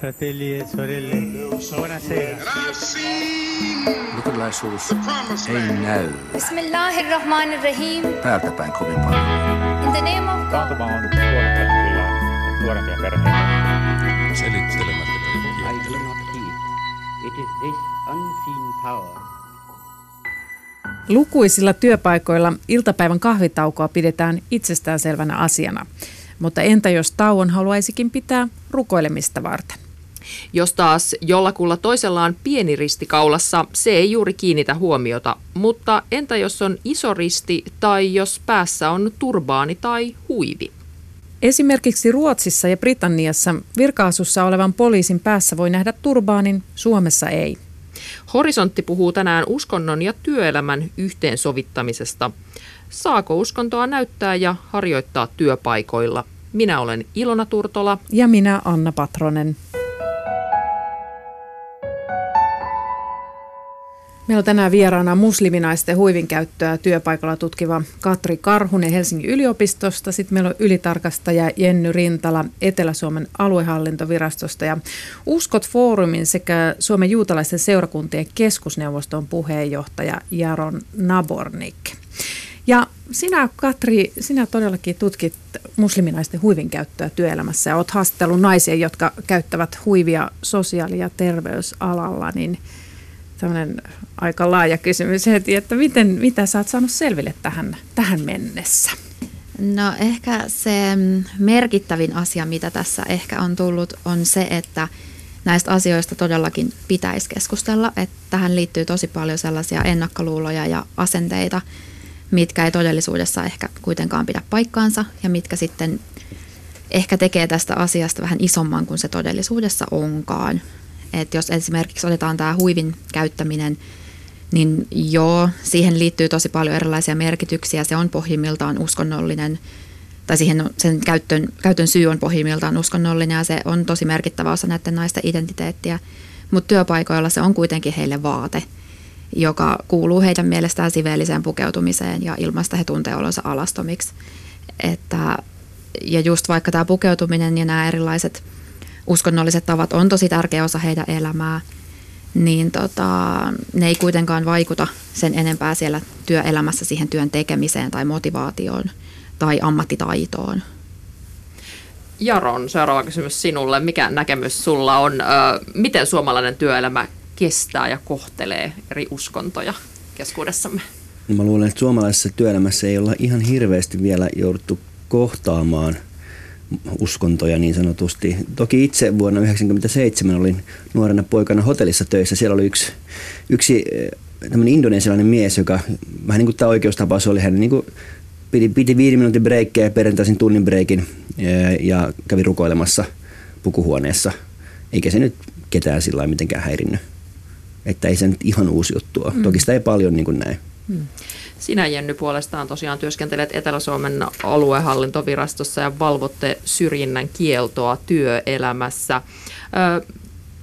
Fratelli e sorelle, buonasera. Luterilaisuus ei näy Bismillahirrahmanirrahim. täältä päin kovin paljon. In the name of. Taantuma on tuonut kyllä nuorempia perheitä. Selittelemättä I do not. It is this unseen power Lukuisilla työpaikoilla iltapäivän kahvitaukoa pidetään itsestäänselvänä asiana. Mutta entä jos tauon haluaisikin pitää rukoilemista varten? Jos taas jollakulla toisella on pieni risti kaulassa, se ei juuri kiinnitä huomiota. Mutta entä jos on iso risti tai jos päässä on turbaani tai huivi? Esimerkiksi Ruotsissa ja Britanniassa virkaasussa olevan poliisin päässä voi nähdä turbaanin, Suomessa ei. Horisontti puhuu tänään uskonnon ja työelämän yhteensovittamisesta. Saako uskontoa näyttää ja harjoittaa työpaikoilla? Minä olen Ilona Turtola. Ja minä Anna Patronen. Meillä on tänään vieraana musliminaisten huivinkäyttöä työpaikalla tutkiva Katri Karhunen Helsingin yliopistosta. Sitten meillä on ylitarkastaja Jenny Rintala Etelä-Suomen aluehallintovirastosta ja Uskot Foorumin sekä Suomen juutalaisten seurakuntien keskusneuvoston puheenjohtaja Jaron Nabornik. Ja sinä, Katri, sinä todellakin tutkit musliminaisten huivin käyttöä työelämässä ja olet haastattelun naisia, jotka käyttävät huivia sosiaali- ja terveysalalla, niin tämmöinen aika laaja kysymys heti, että miten, mitä sä oot saanut selville tähän, tähän mennessä? No ehkä se mm, merkittävin asia, mitä tässä ehkä on tullut, on se, että näistä asioista todellakin pitäisi keskustella. Että tähän liittyy tosi paljon sellaisia ennakkoluuloja ja asenteita, mitkä ei todellisuudessa ehkä kuitenkaan pidä paikkaansa ja mitkä sitten ehkä tekee tästä asiasta vähän isomman kuin se todellisuudessa onkaan. Et jos esimerkiksi otetaan tämä huivin käyttäminen, niin joo, siihen liittyy tosi paljon erilaisia merkityksiä. Se on pohjimmiltaan uskonnollinen, tai siihen sen käytön, käytön syy on pohjimmiltaan uskonnollinen ja se on tosi merkittävä osa näiden naisten identiteettiä. Mutta työpaikoilla se on kuitenkin heille vaate, joka kuuluu heidän mielestään siveelliseen pukeutumiseen ja ilmasta he tuntee olonsa alastomiksi. Että, ja just vaikka tämä pukeutuminen ja nämä erilaiset uskonnolliset tavat on tosi tärkeä osa heidän elämää, niin tota, ne ei kuitenkaan vaikuta sen enempää siellä työelämässä siihen työn tekemiseen tai motivaatioon tai ammattitaitoon. Jaron, seuraava kysymys sinulle. Mikä näkemys sulla on? Miten suomalainen työelämä kestää ja kohtelee eri uskontoja keskuudessamme? No mä luulen, että suomalaisessa työelämässä ei olla ihan hirveästi vielä jouduttu kohtaamaan uskontoja niin sanotusti. Toki itse vuonna 1997 olin nuorena poikana hotellissa töissä. Siellä oli yksi, yksi tämmöinen indonesialainen mies, joka vähän niin kuin tämä oikeustapaus oli, hän niin kuin piti, piti viiden minuutin breikkejä perjantaisin tunnin breikin ja kävi rukoilemassa pukuhuoneessa. Eikä se nyt ketään sillä mitenkään häirinnyt. Että ei se nyt ihan uusi juttu ole. Mm. Toki sitä ei paljon niin kuin näin. Mm. Sinä Jenny puolestaan tosiaan työskentelet Etelä-Suomen aluehallintovirastossa ja valvotte syrjinnän kieltoa työelämässä.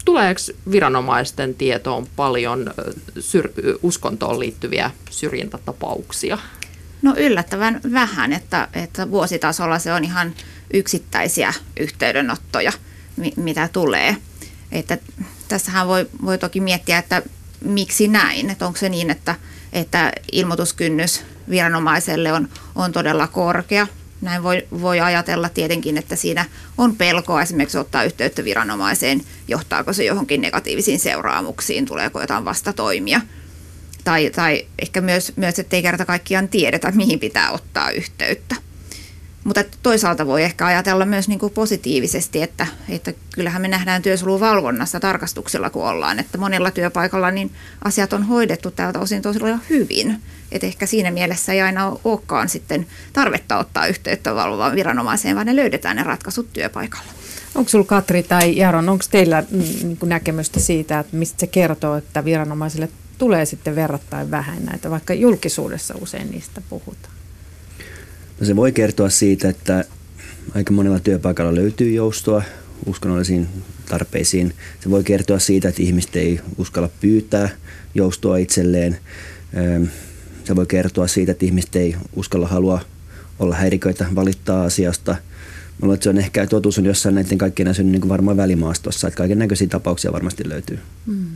Tuleeko viranomaisten tietoon paljon syr- uskontoon liittyviä syrjintätapauksia? No yllättävän vähän, että, että vuositasolla se on ihan yksittäisiä yhteydenottoja, mitä tulee. Että tässähän voi, voi toki miettiä, että miksi näin, että onko se niin, että, että ilmoituskynnys viranomaiselle on, on todella korkea. Näin voi, voi ajatella tietenkin, että siinä on pelkoa esimerkiksi ottaa yhteyttä viranomaiseen, johtaako se johonkin negatiivisiin seuraamuksiin, tuleeko jotain vastatoimia. Tai, tai ehkä myös, myös, että ei kerta kaikkiaan tiedetä, mihin pitää ottaa yhteyttä. Mutta toisaalta voi ehkä ajatella myös niin kuin positiivisesti, että, että kyllähän me nähdään työsuojeluvalvonnassa tarkastuksilla, kun ollaan, että monella työpaikalla niin asiat on hoidettu tältä osin tosiaan hyvin. Et ehkä siinä mielessä ei aina olekaan sitten tarvetta ottaa yhteyttä valvovaan viranomaiseen, vaan ne löydetään ne ratkaisut työpaikalla. Onko sinulla Katri tai Jaron, onko teillä mm, niin näkemystä siitä, että mistä se kertoo, että viranomaisille tulee sitten verrattain vähän näitä, vaikka julkisuudessa usein niistä puhutaan? No se voi kertoa siitä, että aika monella työpaikalla löytyy joustoa uskonnollisiin tarpeisiin. Se voi kertoa siitä, että ihmiset ei uskalla pyytää joustoa itselleen. Se voi kertoa siitä, että ihmiset ei uskalla halua olla häiriköitä, valittaa asiasta. luulen, että se on ehkä, totuus on jossain näiden kaikkien asioiden niin kuin varmaan välimaastossa, että kaiken näköisiä tapauksia varmasti löytyy. Mm.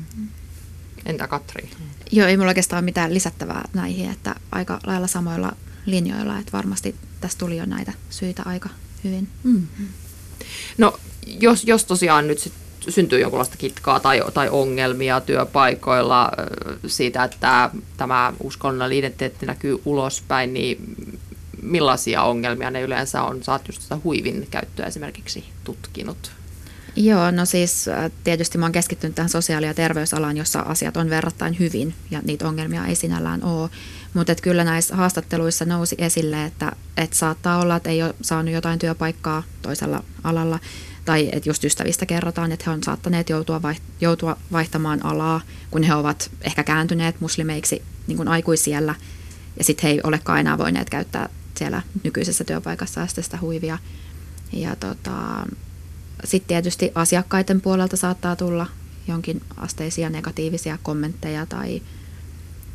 Entä Katri? Joo, ei mulla oikeastaan mitään lisättävää näihin, että aika lailla samoilla linjoilla, että varmasti tässä tuli jo näitä syitä aika hyvin. Mm. No, jos, jos tosiaan nyt sit syntyy jonkinlaista kitkaa tai, tai ongelmia työpaikoilla siitä, että tämä uskonnollinen identiteetti näkyy ulospäin, niin millaisia ongelmia ne yleensä on? Oot just sitä huivin käyttöä esimerkiksi tutkinut. Joo, no siis tietysti mä oon keskittynyt tähän sosiaali- ja terveysalaan, jossa asiat on verrattain hyvin ja niitä ongelmia ei sinällään ole. Mutta kyllä näissä haastatteluissa nousi esille, että, että saattaa olla, että ei ole saanut jotain työpaikkaa toisella alalla tai että just ystävistä kerrotaan, että he on saattaneet joutua, vaiht- joutua vaihtamaan alaa, kun he ovat ehkä kääntyneet muslimeiksi niin aikuisiellä ja sitten he ei olekaan enää voineet käyttää siellä nykyisessä työpaikassa sitä huivia. Ja tota, sitten tietysti asiakkaiden puolelta saattaa tulla jonkin asteisia negatiivisia kommentteja tai,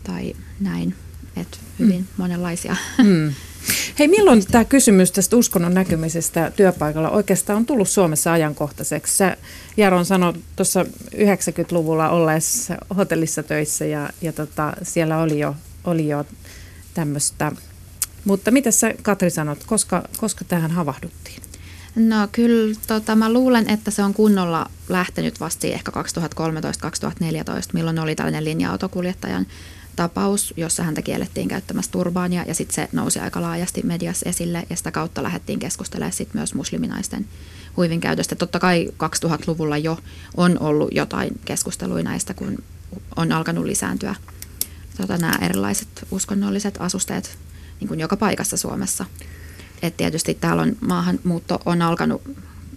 tai näin, että hyvin mm. monenlaisia. Mm. Hei, milloin tämä kysymys tästä uskonnon näkymisestä työpaikalla oikeastaan on tullut Suomessa ajankohtaiseksi? Sä, Jaron sanoi tuossa 90-luvulla olleessa hotellissa töissä ja, ja tota, siellä oli jo, oli jo tämmöistä. Mutta mitä sä Katri sanot, koska, koska tähän havahduttiin? No kyllä tota, mä luulen, että se on kunnolla lähtenyt vasta ehkä 2013-2014, milloin oli tällainen linja-autokuljettajan tapaus, jossa häntä kiellettiin käyttämässä turbaania ja sitten se nousi aika laajasti mediassa esille ja sitä kautta lähdettiin keskustelemaan sit myös musliminaisten huivin käytöstä. Totta kai 2000-luvulla jo on ollut jotain keskustelua näistä, kun on alkanut lisääntyä tota, nämä erilaiset uskonnolliset asusteet niin kuin joka paikassa Suomessa. Et tietysti täällä on maahanmuutto on alkanut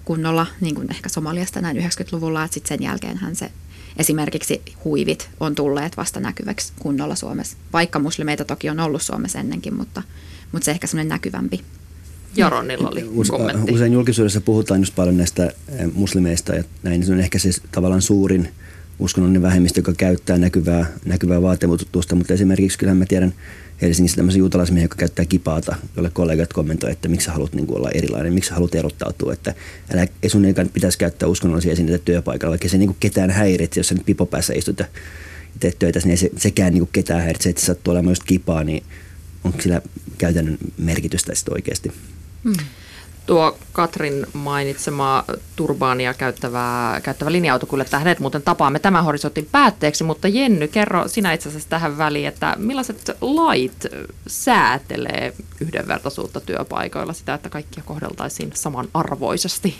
kunnolla, niin kuin ehkä Somaliasta näin 90-luvulla, että sitten sen jälkeenhän se esimerkiksi huivit on tulleet vasta näkyväksi kunnolla Suomessa. Vaikka muslimeita toki on ollut Suomessa ennenkin, mutta, mutta se ehkä semmoinen näkyvämpi. Jaronnilla oli kommentti. Usein julkisuudessa puhutaan just paljon näistä eh, muslimeista ja näin. Se on ehkä siis tavallaan suurin uskonnollinen vähemmistö, joka käyttää näkyvää, näkyvää vaatemutusta, mutta esimerkiksi kyllähän mä tiedän Helsingissä tämmöisen juutalaismiehen, joka käyttää kipaata, jolle kollegat kommentoivat, että miksi sä haluat niin kuin olla erilainen, miksi sä haluat erottautua, että älä, ei pitäisi käyttää uskonnollisia esineitä työpaikalla, vaikka se niin kuin ketään häiritse, jos sä nyt pipopäässä istut ja teet töitä, niin ei se, sekään niin kuin ketään häiritse, että sä sattuu olemaan just kipaa, niin onko sillä käytännön merkitystä sitten oikeasti? Hmm tuo Katrin mainitsema turbaania käyttävää, käyttävä linja-autokuljettaja, hänet muuten tapaamme tämän horisontin päätteeksi, mutta Jenny, kerro sinä itse asiassa tähän väliin, että millaiset lait säätelee yhdenvertaisuutta työpaikoilla, sitä, että kaikkia kohdeltaisiin samanarvoisesti?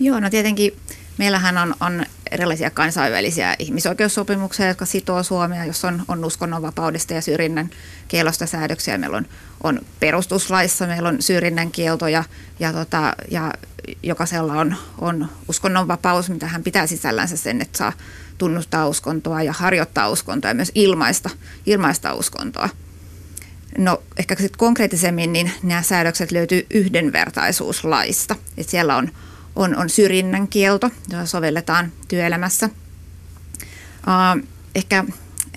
Joo, no tietenkin meillähän on, on erilaisia kansainvälisiä ihmisoikeussopimuksia, jotka sitoo Suomea, jos on, on uskonnonvapaudesta ja syrjinnän kielosta säädöksiä. Meillä on, on perustuslaissa, meillä on syrjinnän kielto ja, ja, tota, ja jokaisella on, on uskonnonvapaus, mitä hän pitää sisällänsä sen, että saa tunnustaa uskontoa ja harjoittaa uskontoa ja myös ilmaista, ilmaista uskontoa. No ehkä sitten konkreettisemmin niin nämä säädökset löytyy yhdenvertaisuuslaista. Et siellä on on, on syrjinnän kielto, jota sovelletaan työelämässä. Uh, ehkä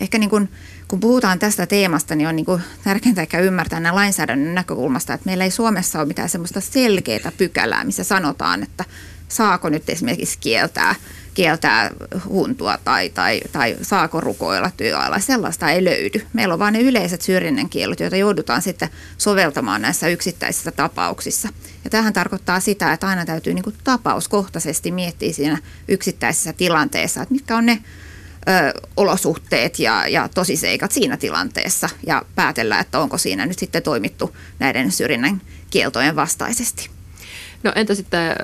ehkä niin kuin, kun puhutaan tästä teemasta, niin on niin kuin tärkeintä ehkä ymmärtää nämä lainsäädännön näkökulmasta, että meillä ei Suomessa ole mitään semmoista selkeää pykälää, missä sanotaan, että saako nyt esimerkiksi kieltää, kieltää huntua tai, tai, tai saako rukoilla työalla. Sellaista ei löydy. Meillä on vain ne yleiset syrjinnän kielot, joita joudutaan sitten soveltamaan näissä yksittäisissä tapauksissa. Ja tähän tarkoittaa sitä, että aina täytyy niin kuin tapauskohtaisesti miettiä siinä yksittäisessä tilanteessa, että mitkä on ne ö, olosuhteet ja, ja tosiseikat siinä tilanteessa ja päätellä, että onko siinä nyt sitten toimittu näiden syrjinnän kieltojen vastaisesti. No entä sitten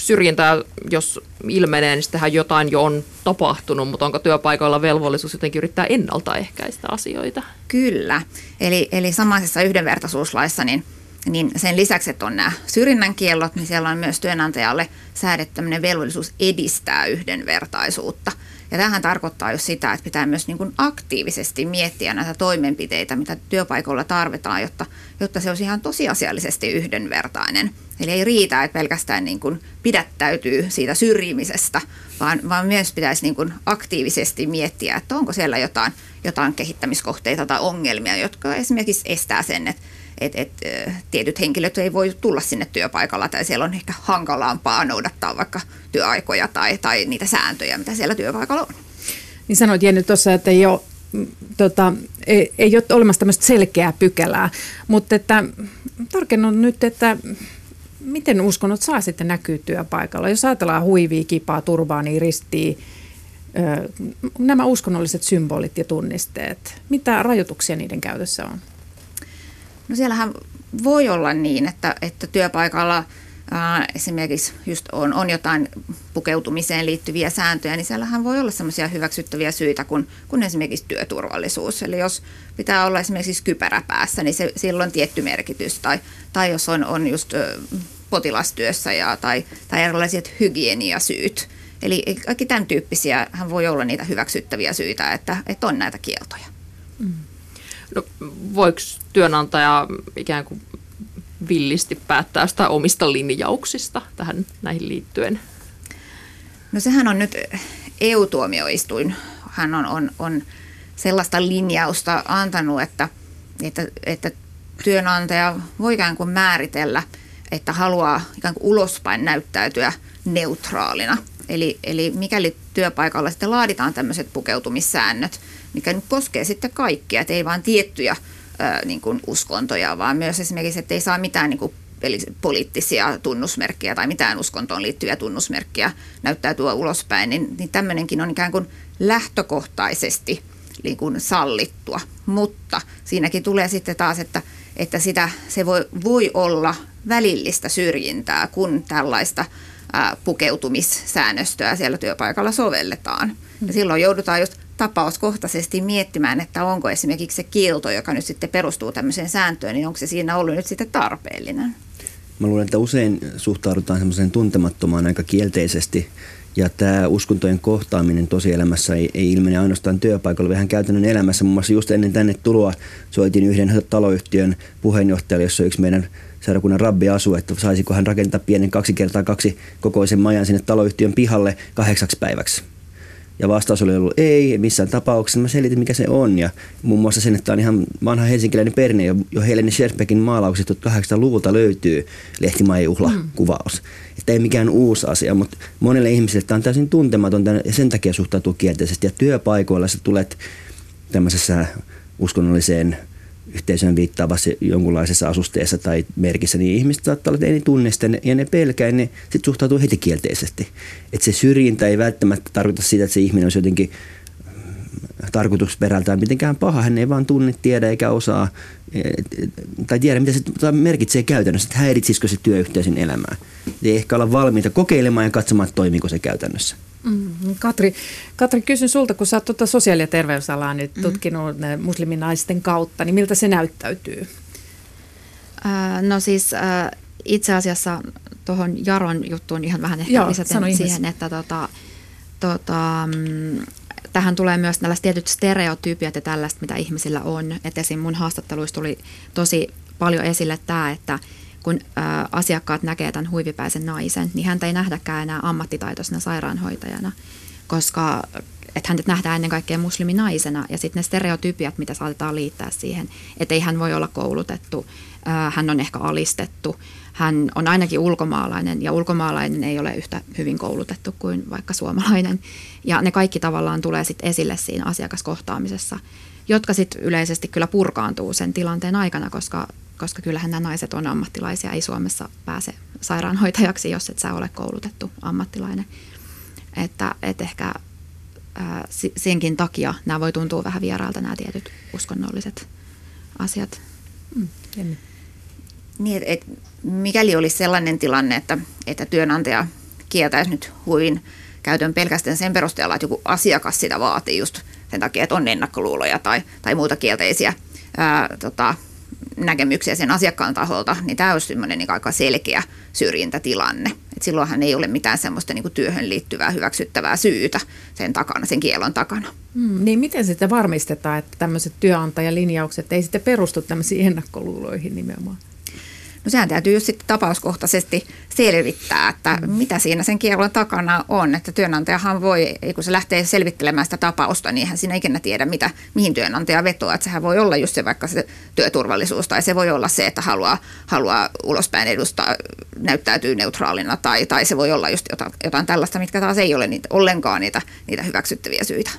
syrjintää, jos ilmenee, niin sittenhän jotain jo on tapahtunut, mutta onko työpaikoilla velvollisuus jotenkin yrittää ennaltaehkäistä asioita? Kyllä. Eli, eli samaisessa yhdenvertaisuuslaissa niin, niin sen lisäksi, että on nämä syrjinnän kiellot, niin siellä on myös työnantajalle säädettäminen velvollisuus edistää yhdenvertaisuutta – ja tähän tarkoittaa jo sitä, että pitää myös niin kuin aktiivisesti miettiä näitä toimenpiteitä, mitä työpaikoilla tarvitaan, jotta, jotta se olisi ihan tosiasiallisesti yhdenvertainen. Eli ei riitä, että pelkästään niin kuin pidättäytyy siitä syrjimisestä, vaan, vaan myös pitäisi niin kuin aktiivisesti miettiä, että onko siellä jotain, jotain kehittämiskohteita tai ongelmia, jotka esimerkiksi estää sen, että, että et, tietyt henkilöt ei voi tulla sinne työpaikalla tai siellä on ehkä hankalampaa noudattaa vaikka työaikoja tai, tai niitä sääntöjä, mitä siellä työpaikalla on. Niin sanoit Jenny tuossa, että ei ole, tota, ei, ei ole olemassa tämmöistä selkeää pykälää, mutta että tarkennut nyt, että miten uskonnot saa sitten näkyä työpaikalla? Jos ajatellaan huivia, kipaa, turbaania, ristiä, nämä uskonnolliset symbolit ja tunnisteet, mitä rajoituksia niiden käytössä on? No siellähän voi olla niin, että, että työpaikalla ää, esimerkiksi just on, on jotain pukeutumiseen liittyviä sääntöjä, niin siellähän voi olla semmoisia hyväksyttäviä syitä kuin, kuin esimerkiksi työturvallisuus. Eli jos pitää olla esimerkiksi kypärä päässä, niin se, silloin tietty merkitys. Tai, tai jos on, on just ö, potilastyössä ja, tai, tai erilaiset hygieniasyyt. Eli kaikki tämän tyyppisiä hän voi olla niitä hyväksyttäviä syitä, että, että on näitä kieltoja. Mm. No, voiko työnantaja ikään kuin villisti päättää jostain omista linjauksista tähän näihin liittyen? No sehän on nyt EU-tuomioistuin, hän on, on, on sellaista linjausta antanut, että, että, että työnantaja voi ikään kuin määritellä, että haluaa ikään kuin ulospäin näyttäytyä neutraalina. Eli, eli mikäli työpaikalla sitten laaditaan tämmöiset pukeutumissäännöt, mikä nyt koskee sitten kaikkia, että ei vain tiettyjä ää, niin kuin uskontoja, vaan myös esimerkiksi, että ei saa mitään niin kuin poliittisia tunnusmerkkejä tai mitään uskontoon liittyviä tunnusmerkkejä näyttäytyä ulospäin, niin, niin tämmöinenkin on ikään kuin lähtökohtaisesti niin kuin sallittua. Mutta siinäkin tulee sitten taas, että, että sitä, se voi, voi olla välillistä syrjintää, kun tällaista pukeutumissäännöstöä siellä työpaikalla sovelletaan. Ja silloin joudutaan just tapauskohtaisesti miettimään, että onko esimerkiksi se kielto, joka nyt sitten perustuu tämmöiseen sääntöön, niin onko se siinä ollut nyt sitten tarpeellinen? Mä luulen, että usein suhtaudutaan semmoiseen tuntemattomaan aika kielteisesti ja tämä uskontojen kohtaaminen tosielämässä ei, ei ilmene ainoastaan työpaikalla, vähän käytännön elämässä. Muun muassa just ennen tänne tuloa soitin yhden taloyhtiön puheenjohtajalle, jossa yksi meidän seurakunnan rabbi asuu, että saisiko hän rakentaa pienen kaksi kertaa kaksi kokoisen majan sinne taloyhtiön pihalle kahdeksaksi päiväksi. Ja vastaus oli ollut ei, missään tapauksessa. Mä selitin, mikä se on. Ja muun muassa sen, että on ihan vanha helsinkiläinen perinne. Jo, jo Heleni Scherfbeckin maalaukset 1800-luvulta löytyy lehtimaajuhla mm. Että ei mikään uusi asia, mutta monelle ihmiselle tämä on täysin tuntematon ja sen takia suhtautuu kielteisesti. Ja työpaikoilla sä tulet tämmöisessä uskonnolliseen yhteisöön viittaavassa jonkunlaisessa asusteessa tai merkissä, niin ihmiset saattaa olla, että ei ne tunne sitä ja ne pelkää, ne sitten suhtautuu heti kielteisesti. Että se syrjintä ei välttämättä tarkoita sitä, että se ihminen olisi jotenkin mm, tarkoitusperältään mitenkään paha. Hän ei vaan tunne, tiedä eikä osaa tai tiedä, mitä se merkitsee käytännössä, että häiritsisikö se työyhteisön elämää. Ei ehkä olla valmiita kokeilemaan ja katsomaan, että se käytännössä. Mm, Katri, Katri, kysyn sulta, kun sä oot tuota sosiaali- ja terveysalaa nyt mm. tutkinut musliminaisten kautta, niin miltä se näyttäytyy? Äh, no siis äh, itse asiassa tuohon Jaron juttuun ihan vähän ehkä Joo, lisäten siihen, että tota, tota, mm, tähän tulee myös tällaiset tietyt stereotypiat ja tällaista, mitä ihmisillä on. Et esim. mun haastatteluissa tuli tosi paljon esille tämä, että kun ä, asiakkaat näkee tämän huivipäisen naisen, niin häntä ei nähdäkään enää ammattitaitoisena sairaanhoitajana, koska että häntä nähdään ennen kaikkea musliminaisena ja sitten ne stereotypiat, mitä saatetaan liittää siihen, että ei hän voi olla koulutettu, ä, hän on ehkä alistettu, hän on ainakin ulkomaalainen ja ulkomaalainen ei ole yhtä hyvin koulutettu kuin vaikka suomalainen. Ja ne kaikki tavallaan tulee sitten esille siinä asiakaskohtaamisessa, jotka sitten yleisesti kyllä purkaantuu sen tilanteen aikana, koska koska kyllähän nämä naiset on ammattilaisia, ei Suomessa pääse sairaanhoitajaksi, jos et sä ole koulutettu ammattilainen. Että et ehkä ää, senkin takia nämä voi tuntua vähän vieraalta nämä tietyt uskonnolliset asiat. Mm, niin, et, et, mikäli olisi sellainen tilanne, että, että työnantaja kieltäisi nyt huivin käytön pelkästään sen perusteella, että joku asiakas sitä vaatii just sen takia, että on ennakkoluuloja tai, tai muuta kielteisiä ää, tota, näkemyksiä sen asiakkaan taholta, niin tämä olisi semmoinen niin aika selkeä syrjintätilanne. Et silloinhan ei ole mitään semmoista niin työhön liittyvää hyväksyttävää syytä sen takana, sen kielon takana. Hmm, niin miten sitten varmistetaan, että tämmöiset työantajalinjaukset ei sitten perustu tämmöisiin ennakkoluuloihin nimenomaan? No sehän täytyy just sitten tapauskohtaisesti selvittää, että mitä siinä sen kielon takana on. Että työnantajahan voi, kun se lähtee selvittelemään sitä tapausta, niin eihän siinä ikinä tiedä, mitä, mihin työnantaja vetoaa. Että sehän voi olla just se vaikka se työturvallisuus tai se voi olla se, että haluaa, haluaa ulospäin edustaa, näyttäytyy neutraalina tai, tai se voi olla just jotain, jotain tällaista, mitkä taas ei ole niitä, ollenkaan niitä, niitä hyväksyttäviä syitä.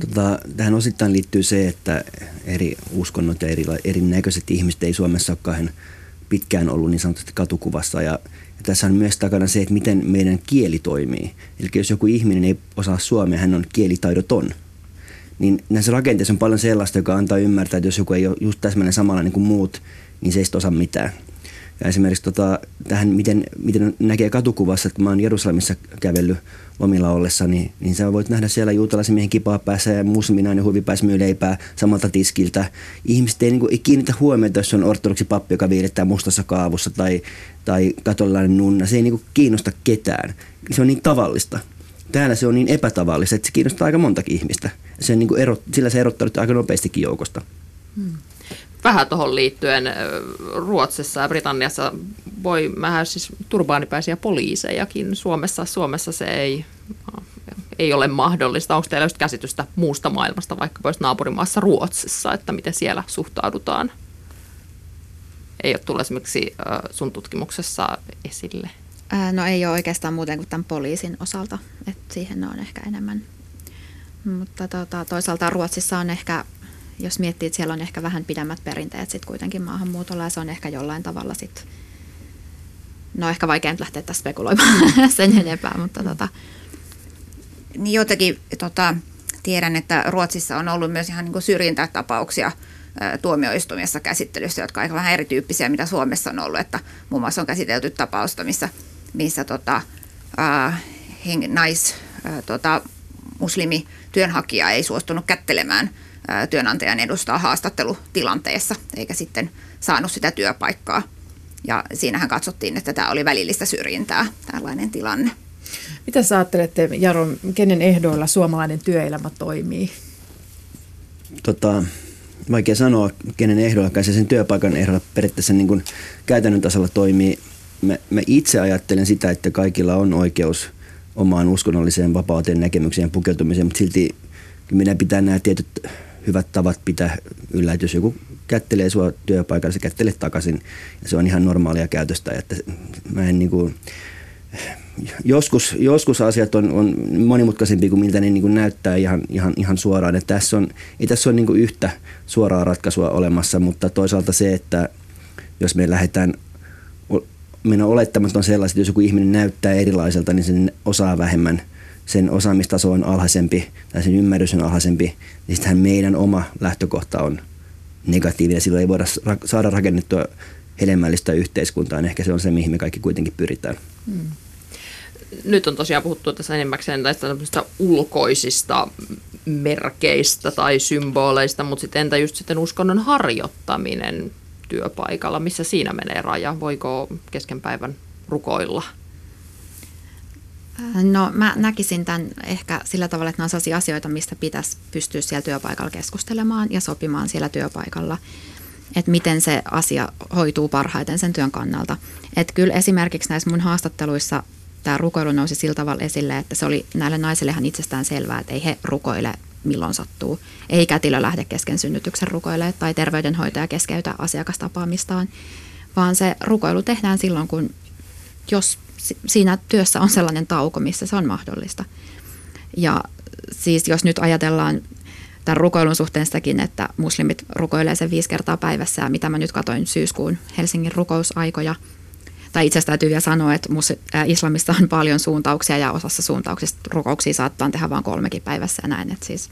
Tota, tähän osittain liittyy se, että eri uskonnot ja eri, erinäköiset ihmiset ei Suomessa ole kahden pitkään ollut niin sanotusti katukuvassa. Ja, ja tässä on myös takana se, että miten meidän kieli toimii. Eli jos joku ihminen ei osaa suomea, hän on kielitaidoton. Niin näissä rakenteissa on paljon sellaista, joka antaa ymmärtää, että jos joku ei ole just täsmälleen samanlainen kuin muut, niin se ei osaa mitään. Ja esimerkiksi tota, tähän, miten, miten näkee katukuvassa, että kun mä oon Jerusalemissa kävellyt lomilla ollessa, niin, niin sä voit nähdä siellä juutalaisen miehen kipaa päässä ja musliminainen huivipääs myy leipää samalta tiskiltä. Ihmiset ei, niin kuin, ei kiinnitä huomiota, jos on ortodoksi pappi, joka viilettää mustassa kaavussa tai, tai katolilainen nunna. Se ei niin kuin, kiinnosta ketään. Se on niin tavallista. Täällä se on niin epätavallista, että se kiinnostaa aika montakin ihmistä. Se on niin kuin erot, sillä se erottaa aika nopeastikin joukosta. Hmm vähän tuohon liittyen Ruotsissa ja Britanniassa voi nähdä siis turbaanipäisiä poliisejakin. Suomessa, Suomessa se ei, ei ole mahdollista. Onko teillä just käsitystä muusta maailmasta, vaikka pois naapurimaassa Ruotsissa, että miten siellä suhtaudutaan? Ei ole tullut esimerkiksi sun tutkimuksessa esille. No ei ole oikeastaan muuten kuin tämän poliisin osalta, että siihen on ehkä enemmän. Mutta tota, toisaalta Ruotsissa on ehkä jos miettii, että siellä on ehkä vähän pidemmät perinteet sitten kuitenkin maahanmuutolla ja se on ehkä jollain tavalla sitten, no ehkä vaikea nyt lähteä tässä spekuloimaan sen enempää, mutta tota. Niin jotenkin tota, tiedän, että Ruotsissa on ollut myös ihan niin kuin syrjintätapauksia tuomioistuimessa käsittelyssä, jotka ovat vähän erityyppisiä, mitä Suomessa on ollut. Että muun muassa on käsitelty tapausta, missä, missä tota, äh, nais, äh, tota, muslimi työnhakija ei suostunut kättelemään työnantajan edustaa haastattelutilanteessa, eikä sitten saanut sitä työpaikkaa. Ja siinähän katsottiin, että tämä oli välillistä syrjintää, tällainen tilanne. Mitä sä ajattelette, Jaro, kenen ehdoilla suomalainen työelämä toimii? Tota, vaikea sanoa, kenen ehdoilla, se sen työpaikan ehdolla periaatteessa niin kuin käytännön tasolla toimii. Mä, mä itse ajattelen sitä, että kaikilla on oikeus omaan uskonnolliseen vapauteen, näkemykseen ja pukeutumiseen, mutta silti meidän pitää nämä tietyt hyvät tavat pitää yllä, että jos joku kättelee sua työpaikalla, se kättelee takaisin. Ja se on ihan normaalia käytöstä. Että mä en niin kuin, joskus, joskus asiat on, on monimutkaisempia kuin miltä ne niin kuin näyttää ihan, ihan, ihan suoraan. Että tässä on, ei tässä ole niin kuin yhtä suoraa ratkaisua olemassa, mutta toisaalta se, että jos me lähdetään meidän olettamat on sellaiset, että jos joku ihminen näyttää erilaiselta, niin sen osaa vähemmän – sen osaamistaso on alhaisempi tai sen ymmärrys on alhaisempi, niin sittenhän meidän oma lähtökohta on negatiivinen. Silloin ei voida saada rakennettua hedelmällistä yhteiskuntaa. Niin ehkä se on se, mihin me kaikki kuitenkin pyritään. Hmm. Nyt on tosiaan puhuttu tässä enimmäkseen näistä ulkoisista merkeistä tai symboleista, mutta sitten entä just sitten uskonnon harjoittaminen työpaikalla, missä siinä menee raja? Voiko kesken päivän rukoilla? No mä näkisin tämän ehkä sillä tavalla, että nämä on sellaisia asioita, mistä pitäisi pystyä siellä työpaikalla keskustelemaan ja sopimaan siellä työpaikalla, että miten se asia hoituu parhaiten sen työn kannalta. Että kyllä esimerkiksi näissä mun haastatteluissa tämä rukoilu nousi sillä tavalla esille, että se oli näille naisille ihan itsestään selvää, että ei he rukoile milloin sattuu. Ei kätilö lähde kesken synnytyksen rukoile tai terveydenhoitaja keskeytä asiakastapaamistaan, vaan se rukoilu tehdään silloin, kun jos siinä työssä on sellainen tauko, missä se on mahdollista. Ja siis jos nyt ajatellaan tämän rukoilun suhteen sitäkin, että muslimit rukoilee sen viisi kertaa päivässä ja mitä mä nyt katoin syyskuun Helsingin rukousaikoja. Tai itse asiassa täytyy vielä sanoa, että islamissa on paljon suuntauksia ja osassa suuntauksista rukouksia saattaa tehdä vain kolmekin päivässä ja näin. Että siis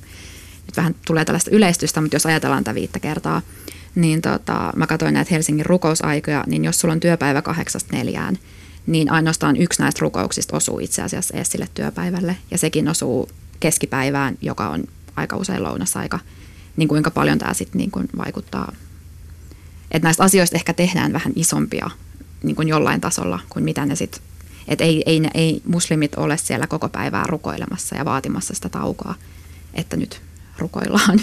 nyt vähän tulee tällaista yleistystä, mutta jos ajatellaan tätä viittä kertaa, niin tota, mä katsoin näitä Helsingin rukousaikoja, niin jos sulla on työpäivä kahdeksasta neljään, niin ainoastaan yksi näistä rukouksista osuu itse asiassa edes sille työpäivälle. Ja sekin osuu keskipäivään, joka on aika usein lounasaika. Niin kuinka paljon tämä sitten niin kuin vaikuttaa. Että näistä asioista ehkä tehdään vähän isompia niin kuin jollain tasolla kuin mitä ne sitten että ei, ei, ei muslimit ole siellä koko päivää rukoilemassa ja vaatimassa sitä taukoa, että nyt rukoillaan.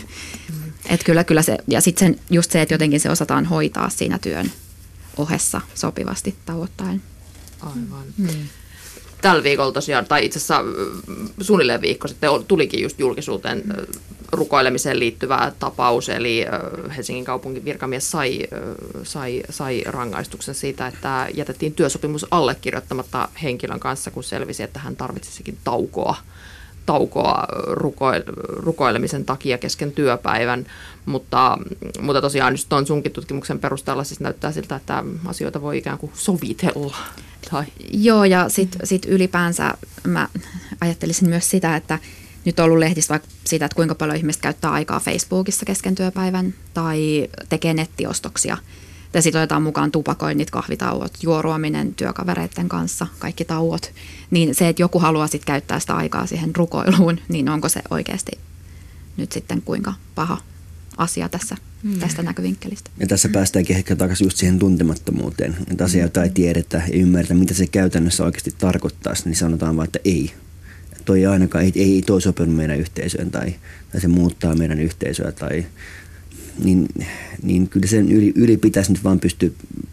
Mm. Et kyllä, kyllä se, ja sitten just se, että jotenkin se osataan hoitaa siinä työn ohessa sopivasti tauottaen. Aivan. Hmm. Tällä viikolla tosiaan, tai itse asiassa suunnilleen viikko sitten tulikin just julkisuuteen rukoilemiseen liittyvä tapaus, eli Helsingin kaupungin virkamies sai, sai, sai rangaistuksen siitä, että jätettiin työsopimus allekirjoittamatta henkilön kanssa, kun selvisi, että hän tarvitsisikin taukoa taukoa rukoilemisen takia kesken työpäivän, mutta, mutta tosiaan just tuon sunkin tutkimuksen perusteella siis näyttää siltä, että asioita voi ikään kuin sovitella. Tai. Joo, ja sitten sit ylipäänsä mä ajattelisin myös sitä, että nyt on ollut lehdissä vaikka siitä, että kuinka paljon ihmiset käyttää aikaa Facebookissa kesken työpäivän tai tekee nettiostoksia. Ja sitten otetaan mukaan tupakoinnit, kahvitauot, juoruaminen työkavereiden kanssa, kaikki tauot. Niin se, että joku haluaa sitten käyttää sitä aikaa siihen rukoiluun, niin onko se oikeasti nyt sitten kuinka paha asia tässä, mm. tästä näkövinkkelistä. Ja tässä päästäänkin ehkä takaisin just siihen tuntemattomuuteen, että asioita ei tiedetä ja ymmärretä, mitä se käytännössä oikeasti tarkoittaa, niin sanotaan vaan, että ei. Toi ainakaan ei, ei toi sopinut meidän yhteisöön tai, tai se muuttaa meidän yhteisöä tai niin, niin kyllä sen yli, yli pitäisi nyt vaan pystyä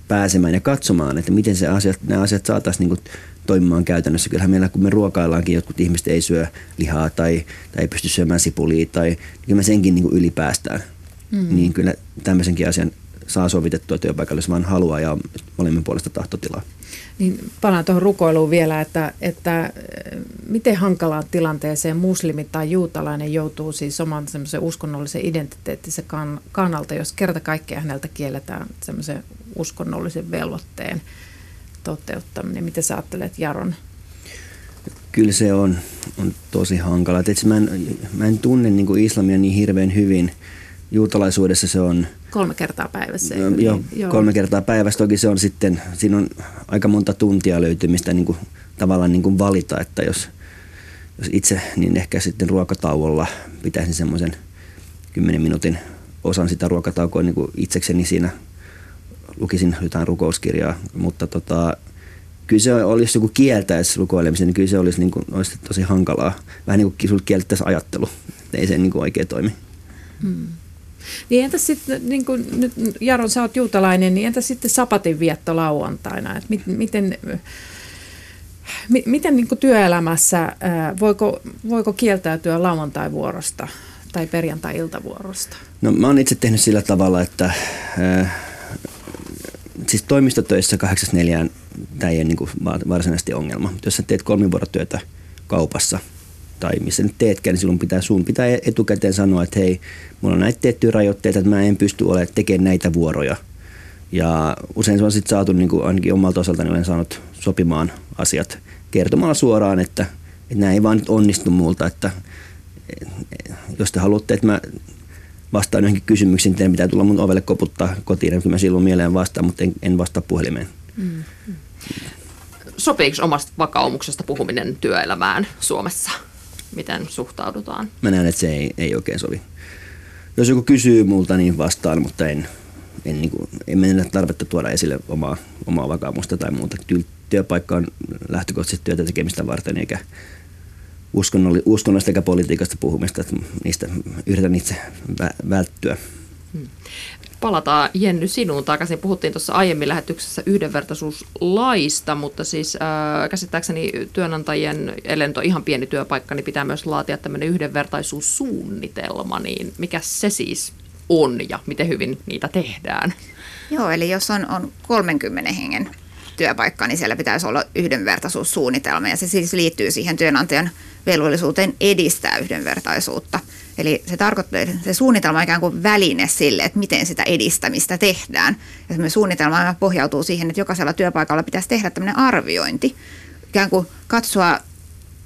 pääsemään ja katsomaan, että miten se asiat, nämä asiat saataisiin niin toimimaan käytännössä. Kyllähän meillä, kun me ruokaillaankin, jotkut ihmiset ei syö lihaa tai, tai ei pysty syömään sipulia, tai niin kyllä me senkin niin yli päästään. Mm. Niin kyllä tämmöisenkin asian saa sovitettua työpaikalle, jos vaan haluaa ja molemmin puolesta tahtotilaa. Niin palaan tuohon rukoiluun vielä, että, että miten hankalaan tilanteeseen muslimi tai juutalainen joutuu siis oman semmoisen uskonnollisen identiteettinsä kannalta, jos kerta kaikkea häneltä kielletään semmoisen uskonnollisen velvoitteen toteuttaminen. Miten sä ajattelet, Jaron? Kyllä se on, on tosi hankala. mä, en, mä en tunne niin islamia niin hirveän hyvin. Juutalaisuudessa se on – Kolme kertaa päivässä. No, joo, niin? joo, kolme kertaa päivässä. Toki se on sitten, siinä on aika monta tuntia löytymistä niin kuin, tavallaan niin kuin valita, että jos, jos itse, niin ehkä sitten ruokatauolla pitäisin semmoisen 10 minuutin osan sitä ruokataukoa niin kuin itsekseni siinä lukisin jotain rukouskirjaa, mutta tota, kyllä se olisi joku kieltäisi rukoilemisen, niin kyllä se olisi, niin kuin, olisi tosi hankalaa. Vähän niin kuin kieltäisi ajattelu, ei se niin kuin oikein toimi. Hmm. Niin entä sitten, niin kuin nyt Jaron, sä oot juutalainen, niin entä sitten sapatin vietto lauantaina? Et miten, miten niin kuin työelämässä, voiko, voiko kieltäytyä lauantai-vuorosta tai perjantai-iltavuorosta? No mä oon itse tehnyt sillä tavalla, että äh, siis toimistotöissä 8.4 tämä ei ole niin kuin varsinaisesti ongelma. Jos sä teet kolmivuorotyötä kaupassa – tai missä nyt teetkään, niin silloin pitää, sun pitää etukäteen sanoa, että hei, mulla on näitä tiettyjä rajoitteita, että mä en pysty olemaan tekemään näitä vuoroja. Ja usein se on sitten saatu, niin kuin ainakin omalta osaltani olen saanut sopimaan asiat kertomalla suoraan, että, että nämä ei vaan nyt onnistu multa, että jos te haluatte, että mä vastaan johonkin kysymyksiin, teidän pitää tulla mun ovelle koputtaa kotiin, että mä silloin mieleen vastaan, mutta en, en vastaa puhelimeen. Mm. Sopiiko omasta vakaumuksesta puhuminen työelämään Suomessa? Miten suhtaudutaan? Mä näen, että se ei, ei oikein sovi. Jos joku kysyy multa, niin vastaan, mutta en, en, niin kuin, en mennä tarvetta tuoda esille omaa, omaa vakaumusta tai muuta. Työpaikka on lähtökohtaisesti työtä tekemistä varten, eikä uskonnollista eikä politiikasta puhumista, että niistä yritän itse välttyä. Palataan Jenny sinuun takaisin. Puhuttiin tuossa aiemmin lähetyksessä yhdenvertaisuuslaista, mutta siis äh, käsittääkseni työnantajien, ellen ihan pieni työpaikka, niin pitää myös laatia tämmöinen yhdenvertaisuussuunnitelma, niin mikä se siis on ja miten hyvin niitä tehdään? Joo, eli jos on, on 30 hengen työpaikka, niin siellä pitäisi olla yhdenvertaisuussuunnitelma ja se siis liittyy siihen työnantajan velvollisuuteen edistää yhdenvertaisuutta – Eli se tarkoittaa, että se suunnitelma on ikään kuin väline sille, että miten sitä edistämistä tehdään. Ja se suunnitelma pohjautuu siihen, että jokaisella työpaikalla pitäisi tehdä tämmöinen arviointi, ikään kuin katsoa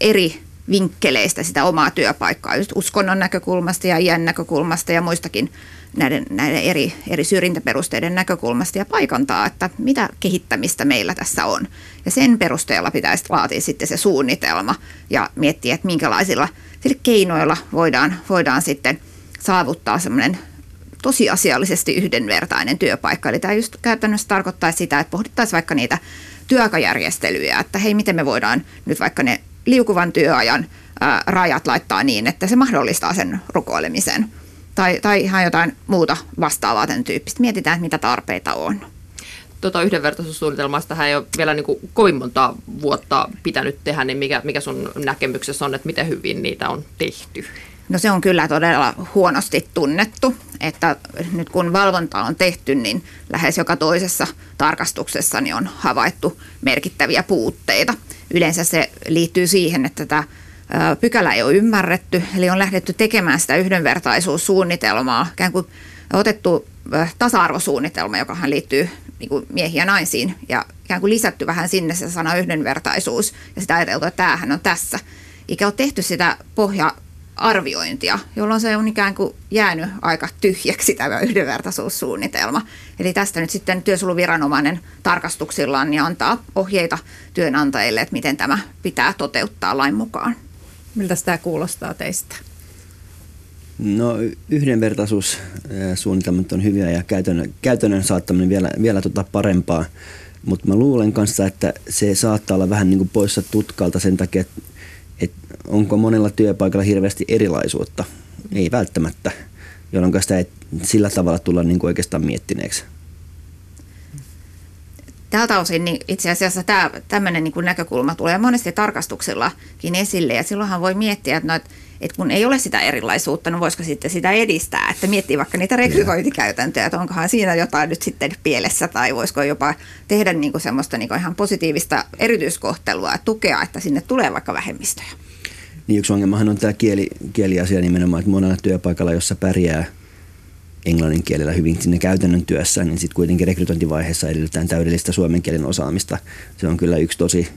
eri vinkkeleistä sitä omaa työpaikkaa, just uskonnon näkökulmasta ja iän näkökulmasta ja muistakin näiden, näiden eri, eri syrjintäperusteiden näkökulmasta ja paikantaa, että mitä kehittämistä meillä tässä on. Ja sen perusteella pitäisi laatia sitten se suunnitelma ja miettiä, että minkälaisilla – keinoilla voidaan, voidaan sitten saavuttaa semmoinen tosiasiallisesti yhdenvertainen työpaikka. Eli tämä just käytännössä tarkoittaa sitä, että pohdittaisiin vaikka niitä työaikajärjestelyjä, että hei, miten me voidaan nyt vaikka ne liukuvan työajan ää, rajat laittaa niin, että se mahdollistaa sen rukoilemisen. Tai, tai ihan jotain muuta vastaavaa tämän tyyppistä. Mietitään, että mitä tarpeita on. tota yhdenvertaisuussuunnitelmaa, sitä ei ole vielä niin kuin kovin monta vuotta pitänyt tehdä, niin mikä, mikä sun näkemyksessä on, että miten hyvin niitä on tehty? No se on kyllä todella huonosti tunnettu, että nyt kun valvonta on tehty, niin lähes joka toisessa tarkastuksessa niin on havaittu merkittäviä puutteita. Yleensä se liittyy siihen, että tätä pykälä ei ole ymmärretty, eli on lähdetty tekemään sitä yhdenvertaisuussuunnitelmaa, ikään kuin otettu tasa-arvosuunnitelma, joka liittyy niin kuin miehiin ja naisiin, ja ikään kuin lisätty vähän sinne se sana yhdenvertaisuus, ja sitä ajateltu, että tämähän on tässä. Eikä ole tehty sitä pohja arviointia, jolloin se on ikään kuin jäänyt aika tyhjäksi tämä yhdenvertaisuussuunnitelma. Eli tästä nyt sitten työsuojeluviranomainen tarkastuksillaan niin antaa ohjeita työnantajille, että miten tämä pitää toteuttaa lain mukaan. Miltä tämä kuulostaa teistä? No yhdenvertaisuussuunnitelmat on hyviä ja käytännön, käytännön saattaminen vielä, vielä tota parempaa. Mutta mä luulen kanssa, että se saattaa olla vähän niin kuin poissa tutkalta sen takia, että et onko monella työpaikalla hirveästi erilaisuutta. Ei välttämättä, jolloin sitä ei sillä tavalla tulla niin kuin oikeastaan miettineeksi. Tältä osin niin itse asiassa tämä, tämmöinen niin näkökulma tulee monesti tarkastuksillakin esille ja silloinhan voi miettiä, että, no, että, että kun ei ole sitä erilaisuutta, no voisiko sitten sitä edistää, että miettii vaikka niitä rekrytointikäytäntöjä, että onkohan siinä jotain nyt sitten pielessä tai voisiko jopa tehdä niin kuin semmoista niin kuin ihan positiivista erityiskohtelua ja tukea, että sinne tulee vaikka vähemmistöjä. Niin yksi ongelmahan on tämä kieli, kieliasia nimenomaan, että monella työpaikalla, jossa pärjää – englannin kielellä hyvin sinne käytännön työssä, niin sitten kuitenkin rekrytointivaiheessa edellytetään täydellistä suomen kielen osaamista. Se on kyllä yksi tosi,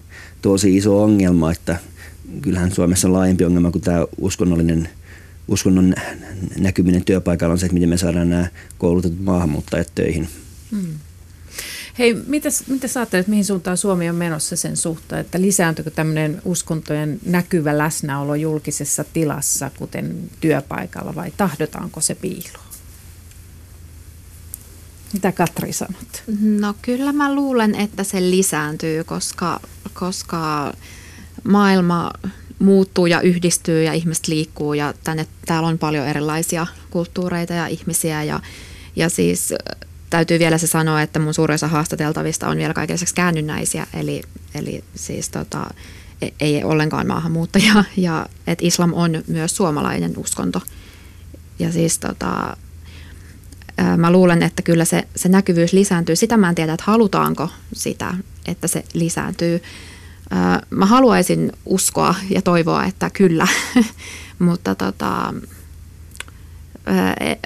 tosi iso ongelma, että kyllähän Suomessa on laajempi ongelma kuin tämä uskonnollinen uskonnon näkyminen työpaikalla on se, että miten me saadaan nämä koulutetut maahanmuuttajat töihin. Hmm. Hei, mitä, sä ajattelet, mihin suuntaan Suomi on menossa sen suhteen, että lisääntyykö tämmöinen uskontojen näkyvä läsnäolo julkisessa tilassa, kuten työpaikalla, vai tahdotaanko se piiloon? Mitä Katri sanot? No kyllä mä luulen, että se lisääntyy, koska, koska maailma muuttuu ja yhdistyy ja ihmiset liikkuu ja tänne, täällä on paljon erilaisia kulttuureita ja ihmisiä ja, ja siis täytyy vielä se sanoa, että mun suurin osa haastateltavista on vielä kaiken käännynnäisiä, eli, eli siis tota, e, ei ollenkaan maahanmuuttajia ja että islam on myös suomalainen uskonto. Ja siis tota, mä luulen, että kyllä se, se näkyvyys lisääntyy. Sitä mä en tiedä, että halutaanko sitä, että se lisääntyy. Mä haluaisin uskoa ja toivoa, että kyllä, mutta tota,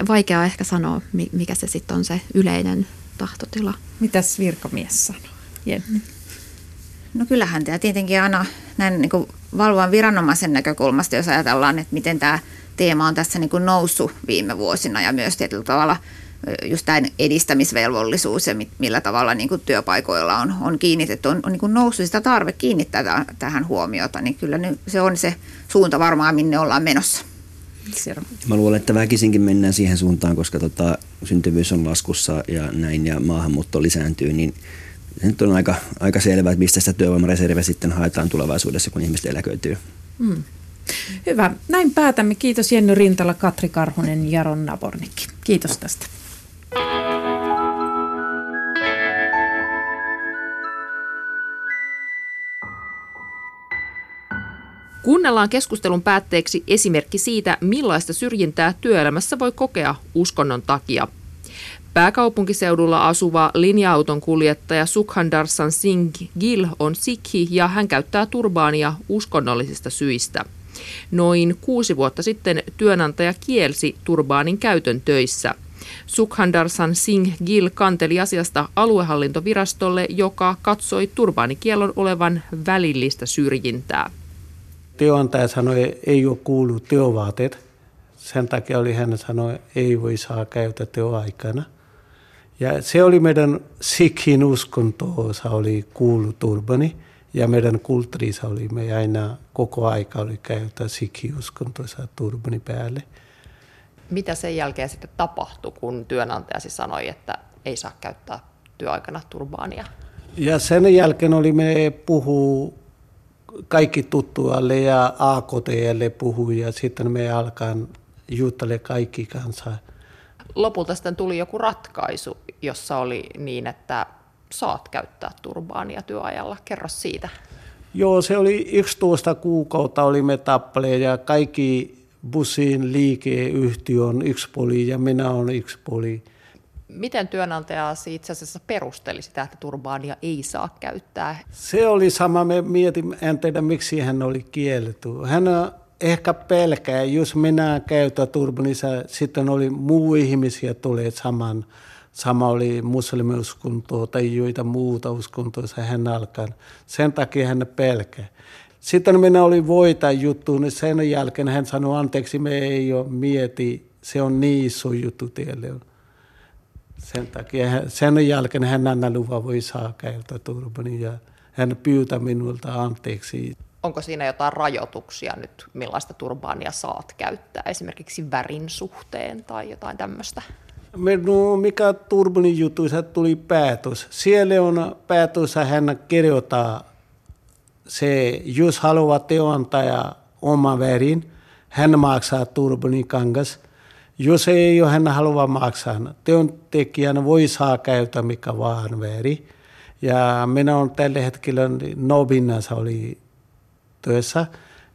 vaikea ehkä sanoa, mikä se sitten on se yleinen tahtotila. Mitäs virkamies sanoo? Jenni. No kyllähän tämä tietenkin aina näin niin valvovan viranomaisen näkökulmasta, jos ajatellaan, että miten tämä teema on tässä niin kuin noussut viime vuosina ja myös tietyllä tavalla just tämä edistämisvelvollisuus ja millä tavalla niin kuin työpaikoilla on, on kiinnitetty, on, on niin kuin noussut sitä tarve kiinnittää tähän huomiota, niin kyllä nyt se on se suunta varmaan, minne ollaan menossa. Mä luulen, että väkisinkin mennään siihen suuntaan, koska tota, syntyvyys on laskussa ja näin ja maahanmuutto lisääntyy, niin nyt on aika, aika selvää, että mistä sitä työvoimareserviä sitten haetaan tulevaisuudessa, kun ihmiset eläköityy. Mm. Hyvä. Näin päätämme. Kiitos Jenny Rintala, Katri Karhunen, Jaron Nabornikki. Kiitos tästä. Kuunnellaan keskustelun päätteeksi esimerkki siitä, millaista syrjintää työelämässä voi kokea uskonnon takia. Pääkaupunkiseudulla asuva linja-auton kuljettaja Sukhandarsan Singh Gill on sikhi ja hän käyttää turbaania uskonnollisista syistä. Noin kuusi vuotta sitten työnantaja kielsi turbaanin käytön töissä. Sukhandarsan Singh Gill kanteli asiasta aluehallintovirastolle, joka katsoi turbaanikielon olevan välillistä syrjintää. Työnantaja sanoi, ei ole kuullut työvaateet. Sen takia oli hän sanoi, ei voi saa käyttää työaikana. Ja se oli meidän Sikhin uskontoosa oli kuulu turbani. Ja meidän kulttuurissa oli, me aina koko aika oli käyttää Sikhi-uskontoisa turbani päälle. Mitä sen jälkeen sitten tapahtui, kun työnantajasi sanoi, että ei saa käyttää työaikana turbaania? Ja sen jälkeen oli me puhuu kaikki tuttualle ja AKTlle puhui ja sitten me alkaa juttele kaikki kanssa. Lopulta sitten tuli joku ratkaisu, jossa oli niin, että saat käyttää turbaania työajalla? Kerro siitä. Joo, se oli 11 kuukautta olimme tappeleen ja kaikki bussin liikeyhtiö on yksi poli ja minä olen yksi poli. Miten työnantaja itse asiassa perusteli sitä, että turbaania ei saa käyttää? Se oli sama, me mietimme, en tiedä miksi hän oli kielletty. Hän ehkä pelkää, jos minä käytän turbanissa, sitten oli muu ihmisiä tulee saman Sama oli muslimiuskuntoa tai joita muuta uskontoa hän alkaa. Sen takia hän pelkää. Sitten minä olin voita juttu, niin sen jälkeen hän sanoi, anteeksi, me ei ole mieti, se on niin iso juttu teille. Sen takia sen jälkeen hän anna luvan voi saa käyttää turbani ja hän pyytää minulta anteeksi. Onko siinä jotain rajoituksia nyt, millaista turbaania saat käyttää, esimerkiksi värin suhteen tai jotain tämmöistä? No, mikä Turbonin jutuissa tuli päätös. Siellä on päätös, hän kirjoittaa se, jos haluaa teontaja oma värin, hän maksaa Turbonin kangas. Jos ei ole, hän haluaa maksaa. Teontekijänä voi saa käyttää mikä vaan väri. Ja minä olen tällä hetkellä Nobinnassa oli työssä.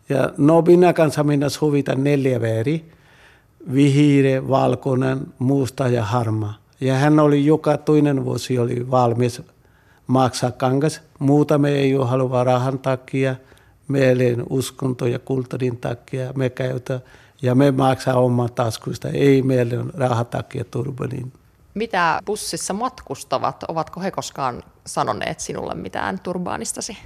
Ja Nobinna kanssa minä sovitan neljä väriä vihire, valkoinen, musta ja harma. Ja hän oli joka toinen vuosi oli valmis maksaa kangas. Muuta me ei ole halua rahan takia, meidän uskonto ja kulttuurin takia me käytä ja me maksaa oman taskuista, ei meille rahan takia turbanin. Mitä bussissa matkustavat, ovatko he koskaan sanoneet sinulle mitään turbaanistasi?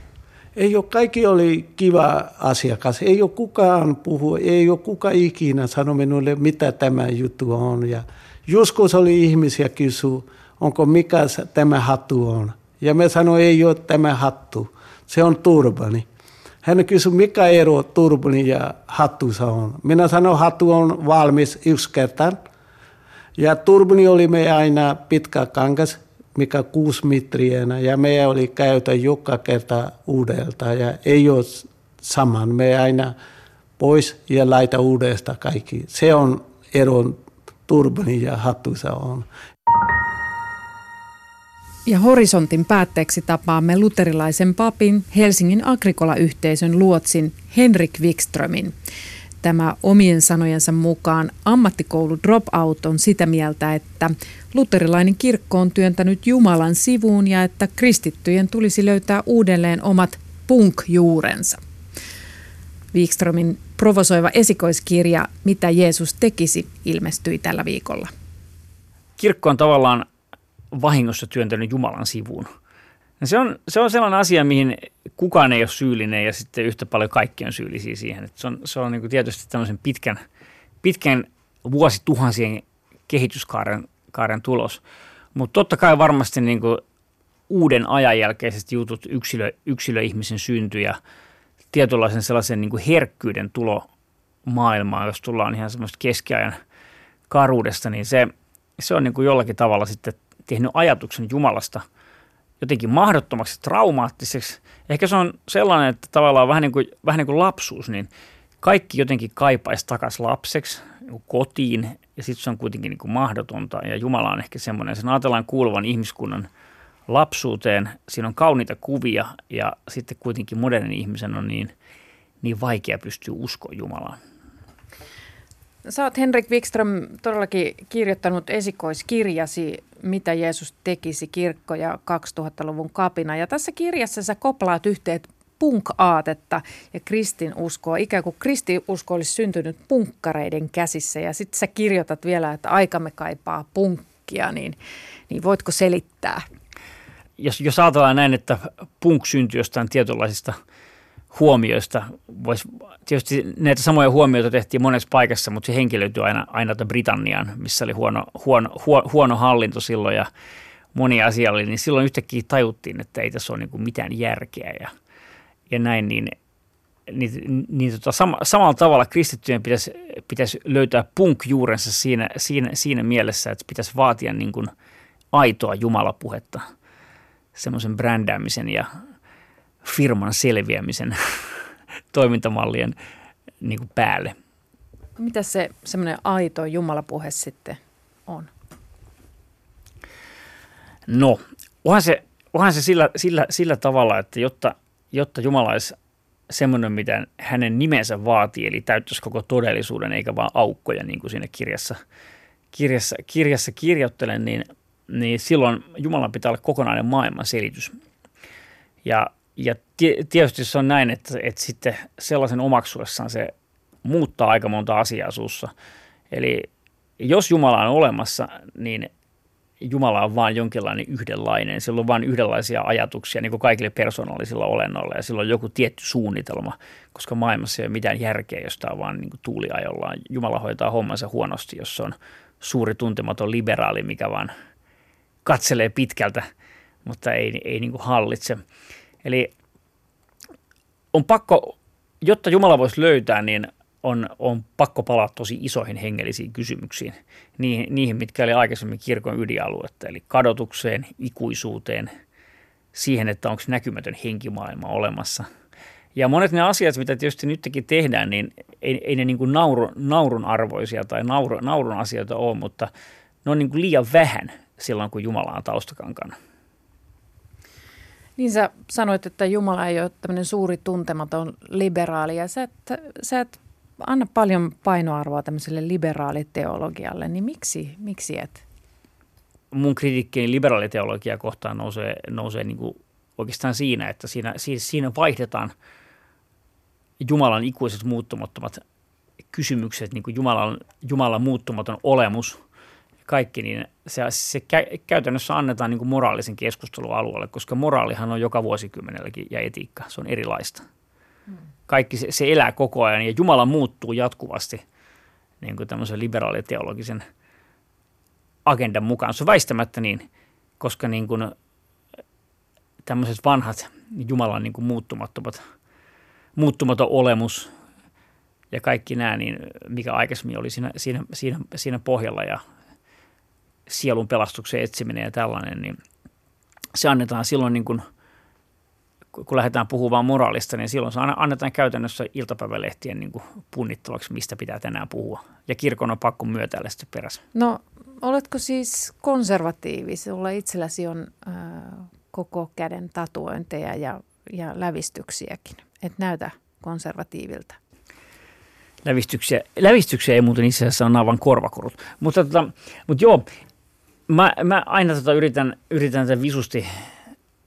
ei ole, kaikki oli kiva asiakas. Ei ole kukaan puhu, ei ole kuka ikinä sano minulle, mitä tämä juttu on. Ja joskus oli ihmisiä kysy, onko mikä tämä hattu on. Ja me sanoin, ei ole tämä hattu, se on turbani. Hän kysyi, mikä ero turbani ja hattussa on. Minä sanoin, hattu on valmis yksi kertaan. Ja turbani oli me aina pitkä kangas, mikä kuusi metriä, ja me oli käytä joka kerta uudelta, ja ei ole saman. Me aina pois ja laita uudestaan kaikki. Se on eron turbani ja hattusa on. Ja horisontin päätteeksi tapaamme luterilaisen papin Helsingin Agrikola-yhteisön luotsin Henrik Wikströmin. Tämä omien sanojensa mukaan ammattikoulu Dropout on sitä mieltä, että luterilainen kirkko on työntänyt Jumalan sivuun ja että kristittyjen tulisi löytää uudelleen omat punk-juurensa. Wikströmin provosoiva esikoiskirja Mitä Jeesus tekisi ilmestyi tällä viikolla. Kirkko on tavallaan vahingossa työntänyt Jumalan sivuun. Se, on, se on sellainen asia, mihin kukaan ei ole syyllinen ja sitten yhtä paljon kaikki on syyllisiä siihen. Että se on, se on niin tietysti tämmöisen pitkän, pitkän vuosituhansien kehityskaaren kaaren tulos. Mutta totta kai varmasti niin kuin uuden ajan jälkeiset jutut, yksilö, yksilöihmisen synty ja tietynlaisen sellaisen niin kuin herkkyyden tulo maailmaan, jos tullaan ihan semmoista keskiajan karuudesta, niin se, se on niin kuin jollakin tavalla sitten tehnyt ajatuksen Jumalasta jotenkin mahdottomaksi, traumaattiseksi. Ehkä se on sellainen, että tavallaan vähän niin kuin, vähän niin kuin lapsuus, niin kaikki jotenkin kaipaisi takaisin lapseksi, niin kotiin, ja sitten se on kuitenkin niin kuin mahdotonta. Ja Jumala on ehkä semmoinen, sen ajatellaan kuuluvan ihmiskunnan lapsuuteen. Siinä on kauniita kuvia, ja sitten kuitenkin modernin ihmisen on niin, niin vaikea pystyä uskoa Jumalaan. Sä oot Henrik Wikström todellakin kirjoittanut esikoiskirjasi Mitä Jeesus tekisi kirkko ja 2000-luvun kapina. Ja tässä kirjassa sä koplaat yhteen punk-aatetta ja kristinuskoa. Ikään kuin kristiusko olisi syntynyt punkkareiden käsissä ja sitten sä kirjoitat vielä, että aikamme kaipaa punkkia, niin, niin voitko selittää? Jos, jos ajatellaan näin, että punk syntyi jostain tietynlaisista huomioista, vois, tietysti näitä samoja huomioita tehtiin monessa paikassa, mutta se henkilöityi aina, aina Britanniaan, missä oli huono, huono, huono hallinto silloin ja moni asia oli, niin silloin yhtäkkiä tajuttiin, että ei tässä ole niin mitään järkeä ja – ja näin, niin, niin, niin tota, sama, samalla tavalla kristittyjen pitäisi, pitäisi löytää punk-juurensa siinä, siinä, siinä mielessä, että pitäisi vaatia niin kuin aitoa jumalapuhetta, semmoisen brändäämisen ja firman selviämisen toimintamallien niin kuin päälle. Mitä se semmoinen aito jumalapuhe sitten on? No, onhan se onhan se sillä, sillä, sillä tavalla, että jotta, jotta Jumala olisi semmoinen, mitä hänen nimensä vaatii, eli täyttäisi koko todellisuuden eikä vaan aukkoja, niin kuin siinä kirjassa, kirjassa, kirjassa kirjoittelen, niin, niin silloin Jumalan pitää olla kokonainen maailman selitys. Ja, ja tietysti se on näin, että, että sitten sellaisen omaksuessaan se muuttaa aika monta asiaa suussa. Eli jos Jumala on olemassa, niin Jumala on vain jonkinlainen yhdenlainen. Sillä on vain yhdenlaisia ajatuksia niin kuin kaikille persoonallisilla olennoilla ja sillä on joku tietty suunnitelma, koska maailmassa ei ole mitään järkeä, jos tämä on vain niin tuuliajollaan. Jumala hoitaa hommansa huonosti, jos se on suuri tuntematon liberaali, mikä vaan katselee pitkältä, mutta ei, ei niin kuin hallitse. Eli on pakko, jotta Jumala voisi löytää, niin on, on pakko palata tosi isoihin hengellisiin kysymyksiin, niihin, niihin mitkä oli aikaisemmin kirkon ydinaluetta, eli kadotukseen, ikuisuuteen, siihen, että onko näkymätön henkimaailma olemassa. Ja monet ne asiat, mitä tietysti nytkin tehdään, niin ei, ei ne niin kuin nauru, naurun arvoisia tai nauru, naurun asioita ole, mutta ne on niin kuin liian vähän silloin, kun Jumala on taustakankana. Niin sä sanoit, että Jumala ei ole tämmöinen suuri tuntematon liberaali ja sä et, sä et anna paljon painoarvoa tämmöiselle liberaaliteologialle, niin miksi, miksi et? Mun kritiikkiin liberaaliteologia kohtaan nousee, nousee niin kuin oikeastaan siinä, että siinä, siinä vaihdetaan Jumalan ikuiset muuttumattomat kysymykset, niin kuin Jumalan, Jumalan muuttumaton olemus, kaikki, niin se, se kä- käytännössä annetaan niin kuin moraalisen keskustelun alueelle, koska moraalihan on joka vuosikymmenelläkin ja etiikka, se on erilaista. Hmm kaikki se, se elää koko ajan ja Jumala muuttuu jatkuvasti niin kuin tämmöisen liberaaliteologisen agendan mukaan. Se on väistämättä niin, koska niin kuin tämmöiset vanhat Jumalan niin kuin muuttumattomat, muuttumaton olemus ja kaikki nämä, niin mikä aikaisemmin oli siinä, siinä, siinä, siinä pohjalla ja sielun pelastuksen etsiminen ja tällainen, niin se annetaan silloin niin kuin – kun lähdetään puhumaan moraalista, niin silloin se annetaan käytännössä iltapäivälehtien niin punnittavaksi, mistä pitää tänään puhua. Ja kirkon on pakko myötäillä sitten perässä. No, oletko siis konservatiivi? Sulla itselläsi on äh, koko käden tatuointeja ja, ja lävistyksiäkin. Et näytä konservatiivilta. Lävistyksiä, lävistyksiä ei muuten itse asiassa ole aivan korvakorut. Mutta, tota, mutta joo, mä, mä aina tota yritän, yritän tätä visusti,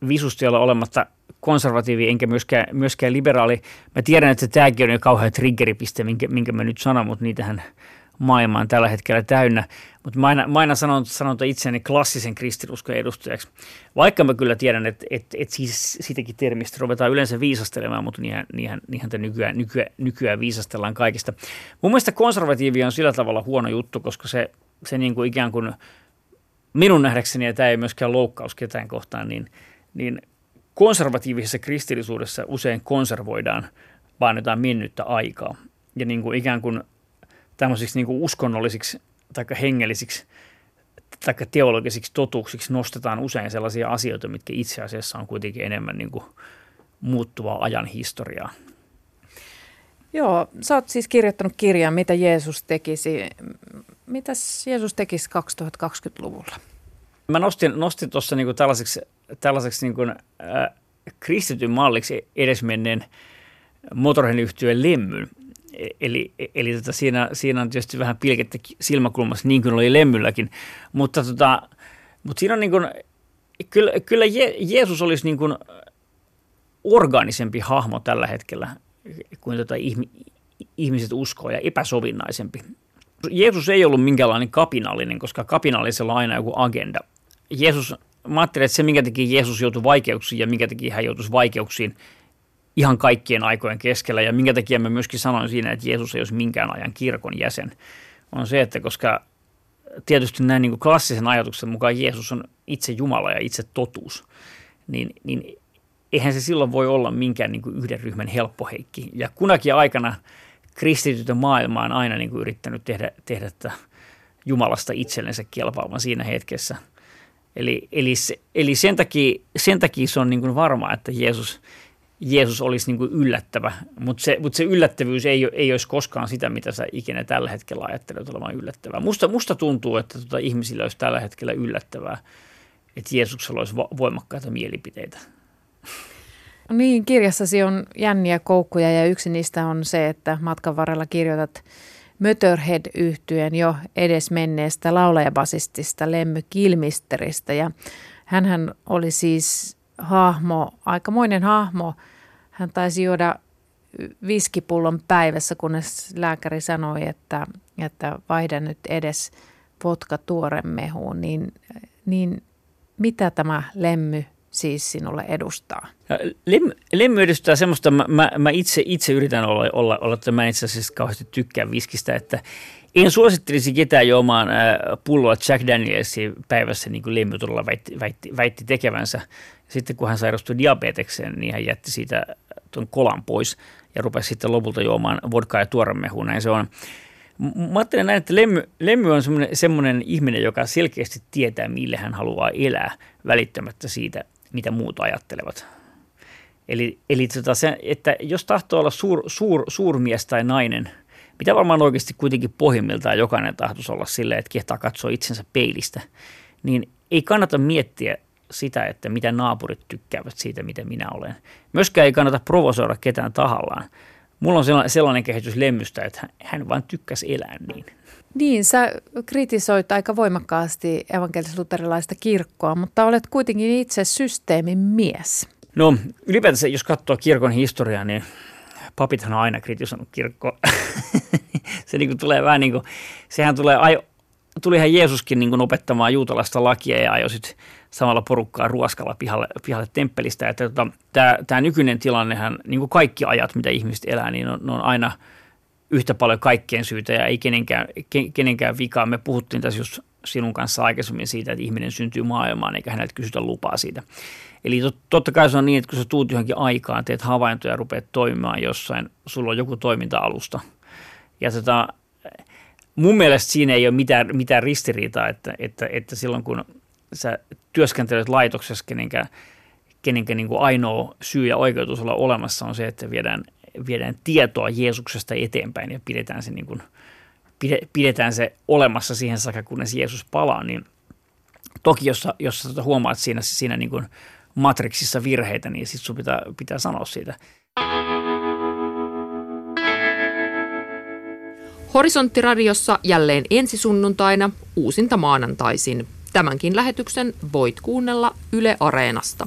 visusti olla olematta – konservatiivi enkä myöskään, myöskään liberaali. Mä tiedän, että tämäkin on jo kauhean triggeripiste, minkä, minkä mä nyt sanon, mutta niitähän maailma on tällä hetkellä täynnä. Mutta mä aina, mä aina sanon, sanon itseäni klassisen kristinuskon edustajaksi. Vaikka mä kyllä tiedän, että, että, että siis siitäkin termistä ruvetaan yleensä viisastelemaan, mutta niinhän, niinhän, niinhän nykyään, nykyään, nykyään viisastellaan kaikista. Mun mielestä konservatiivi on sillä tavalla huono juttu, koska se, se niin kuin ikään kuin minun nähdäkseni, ja tämä ei myöskään loukkaus ketään kohtaan, niin, niin konservatiivisessa kristillisuudessa usein konservoidaan vain jotain mennyttä aikaa. Ja niin kuin ikään kuin tämmöisiksi niin kuin uskonnollisiksi tai hengellisiksi tai teologisiksi totuuksiksi nostetaan usein sellaisia asioita, mitkä itse asiassa on kuitenkin enemmän niin kuin muuttuvaa ajan historiaa. Joo, sä oot siis kirjoittanut kirjan, mitä Jeesus tekisi. Mitäs Jeesus tekisi 2020-luvulla? Mä nostin, nostin tuossa niinku tällaiseksi, tällaiseksi niinku, äh, kristityn malliksi edesmenneen motorhenyhtyön lemmyn. E, eli, eli tota, siinä, siinä on tietysti vähän pilkettä silmäkulmassa, niin kuin oli lemmylläkin. Mutta, tota, mutta siinä on niin kuin, kyllä, kyllä Je, Jeesus olisi niin kuin orgaanisempi hahmo tällä hetkellä kuin tota ihmiset uskoo ja epäsovinnaisempi. Jeesus ei ollut minkäänlainen kapinallinen, koska kapinallisella on aina joku agenda. Jeesus, mä ajattelen, että se, minkä teki Jeesus joutui vaikeuksiin ja minkä teki hän joutuisi vaikeuksiin ihan kaikkien aikojen keskellä ja minkä takia mä myöskin sanoin siinä, että Jeesus ei olisi minkään ajan kirkon jäsen, on se, että koska tietysti näin niin kuin klassisen ajatuksen mukaan Jeesus on itse Jumala ja itse totuus, niin, niin eihän se silloin voi olla minkään niin kuin yhden ryhmän helppoheikki. Ja kunakin aikana kristitytön maailma on aina niin kuin yrittänyt tehdä, tehdä Jumalasta itsellensä kelpaavan siinä hetkessä – Eli, eli, eli sen, takia, sen takia se on niin kuin varma, että Jeesus, Jeesus olisi niin kuin yllättävä, mutta se, mutta se yllättävyys ei, ei olisi koskaan sitä, mitä sä ikinä tällä hetkellä ajattelet olevan yllättävää. Musta, musta tuntuu, että tuota ihmisillä olisi tällä hetkellä yllättävää, että Jeesuksella olisi voimakkaita mielipiteitä. Niin, kirjassasi on jänniä koukkuja ja yksi niistä on se, että matkan varrella kirjoitat Mötörhead yhtyen jo edesmenneestä laulajabasistista Lemmy Kilmisteristä ja hänhän oli siis hahmo, aikamoinen hahmo. Hän taisi juoda viskipullon päivässä, kunnes lääkäri sanoi, että, että vaihda nyt edes vodka tuoremehuun, niin, niin mitä tämä lemmy siis sinulle edustaa? Lem, lemmy edustaa semmoista, mä, mä, itse, itse yritän olla, olla, olla että mä itse asiassa kauheasti tykkään viskistä, että en suosittelisi ketään juomaan pulloa Jack Danielsia päivässä, niin kuin Lemmy todella väitti, väitti, väitti tekevänsä. Sitten kun hän sairastui diabetekseen, niin hän jätti siitä tuon kolan pois ja rupesi sitten lopulta juomaan vodkaa ja tuoremehua. Näin se on. Mä ajattelen näin, että Lemmy, Lemmy on semmoinen, semmoinen ihminen, joka selkeästi tietää, millä hän haluaa elää välittämättä siitä, mitä muut ajattelevat. Eli, eli tota se, että jos tahtoo olla suur, suur, suurmies tai nainen, mitä varmaan oikeasti kuitenkin pohjimmiltaan jokainen tahtoisi olla silleen, että kehtaa katsoa itsensä peilistä, niin ei kannata miettiä sitä, että mitä naapurit tykkäävät siitä, mitä minä olen. Myöskään ei kannata provosoida ketään tahallaan. Mulla on sellainen kehitys lemmystä, että hän vain tykkäsi elää niin. Niin, sä kritisoit aika voimakkaasti evankelis-luterilaista kirkkoa, mutta olet kuitenkin itse systeemin mies. No ylipäätänsä, jos katsoo kirkon historiaa, niin papithan on aina kritisoinut kirkkoa. se niin kuin tulee vähän niin kuin, sehän tulee, tulihan Jeesuskin niin kuin opettamaan juutalaista lakia ja ajoi sitten samalla porukkaa ruoskalla pihalle, pihalle temppelistä. Että tota, tämä, tämä nykyinen tilannehan, niin kuin kaikki ajat, mitä ihmiset elää, niin on, on aina yhtä paljon kaikkien syytä ja ei kenenkään, kenenkään vikaa. Me puhuttiin tässä just sinun kanssa aikaisemmin siitä, että ihminen syntyy maailmaan eikä häneltä kysytä lupaa siitä. Eli totta kai se on niin, että kun sä tuut johonkin aikaan, teet havaintoja ja rupeat toimimaan jossain, sulla on joku toiminta-alusta. Ja tota, mun mielestä siinä ei ole mitään, mitään ristiriitaa, että, että, että silloin kun sä työskentelet laitoksessa, kenenkään, kenenkään niin kuin ainoa syy ja oikeutus olla olemassa on se, että viedään, viedään tietoa Jeesuksesta eteenpäin ja pidetään se, niin kuin, pidetään se olemassa siihen saakka, kunnes Jeesus palaa, niin toki jos, jos sä huomaat siinä, siinä niin kuin matriksissa virheitä, niin sitten sun pitää, pitää sanoa siitä. Horisonttiradiossa jälleen ensi sunnuntaina, uusinta maanantaisin. Tämänkin lähetyksen voit kuunnella Yle Areenasta.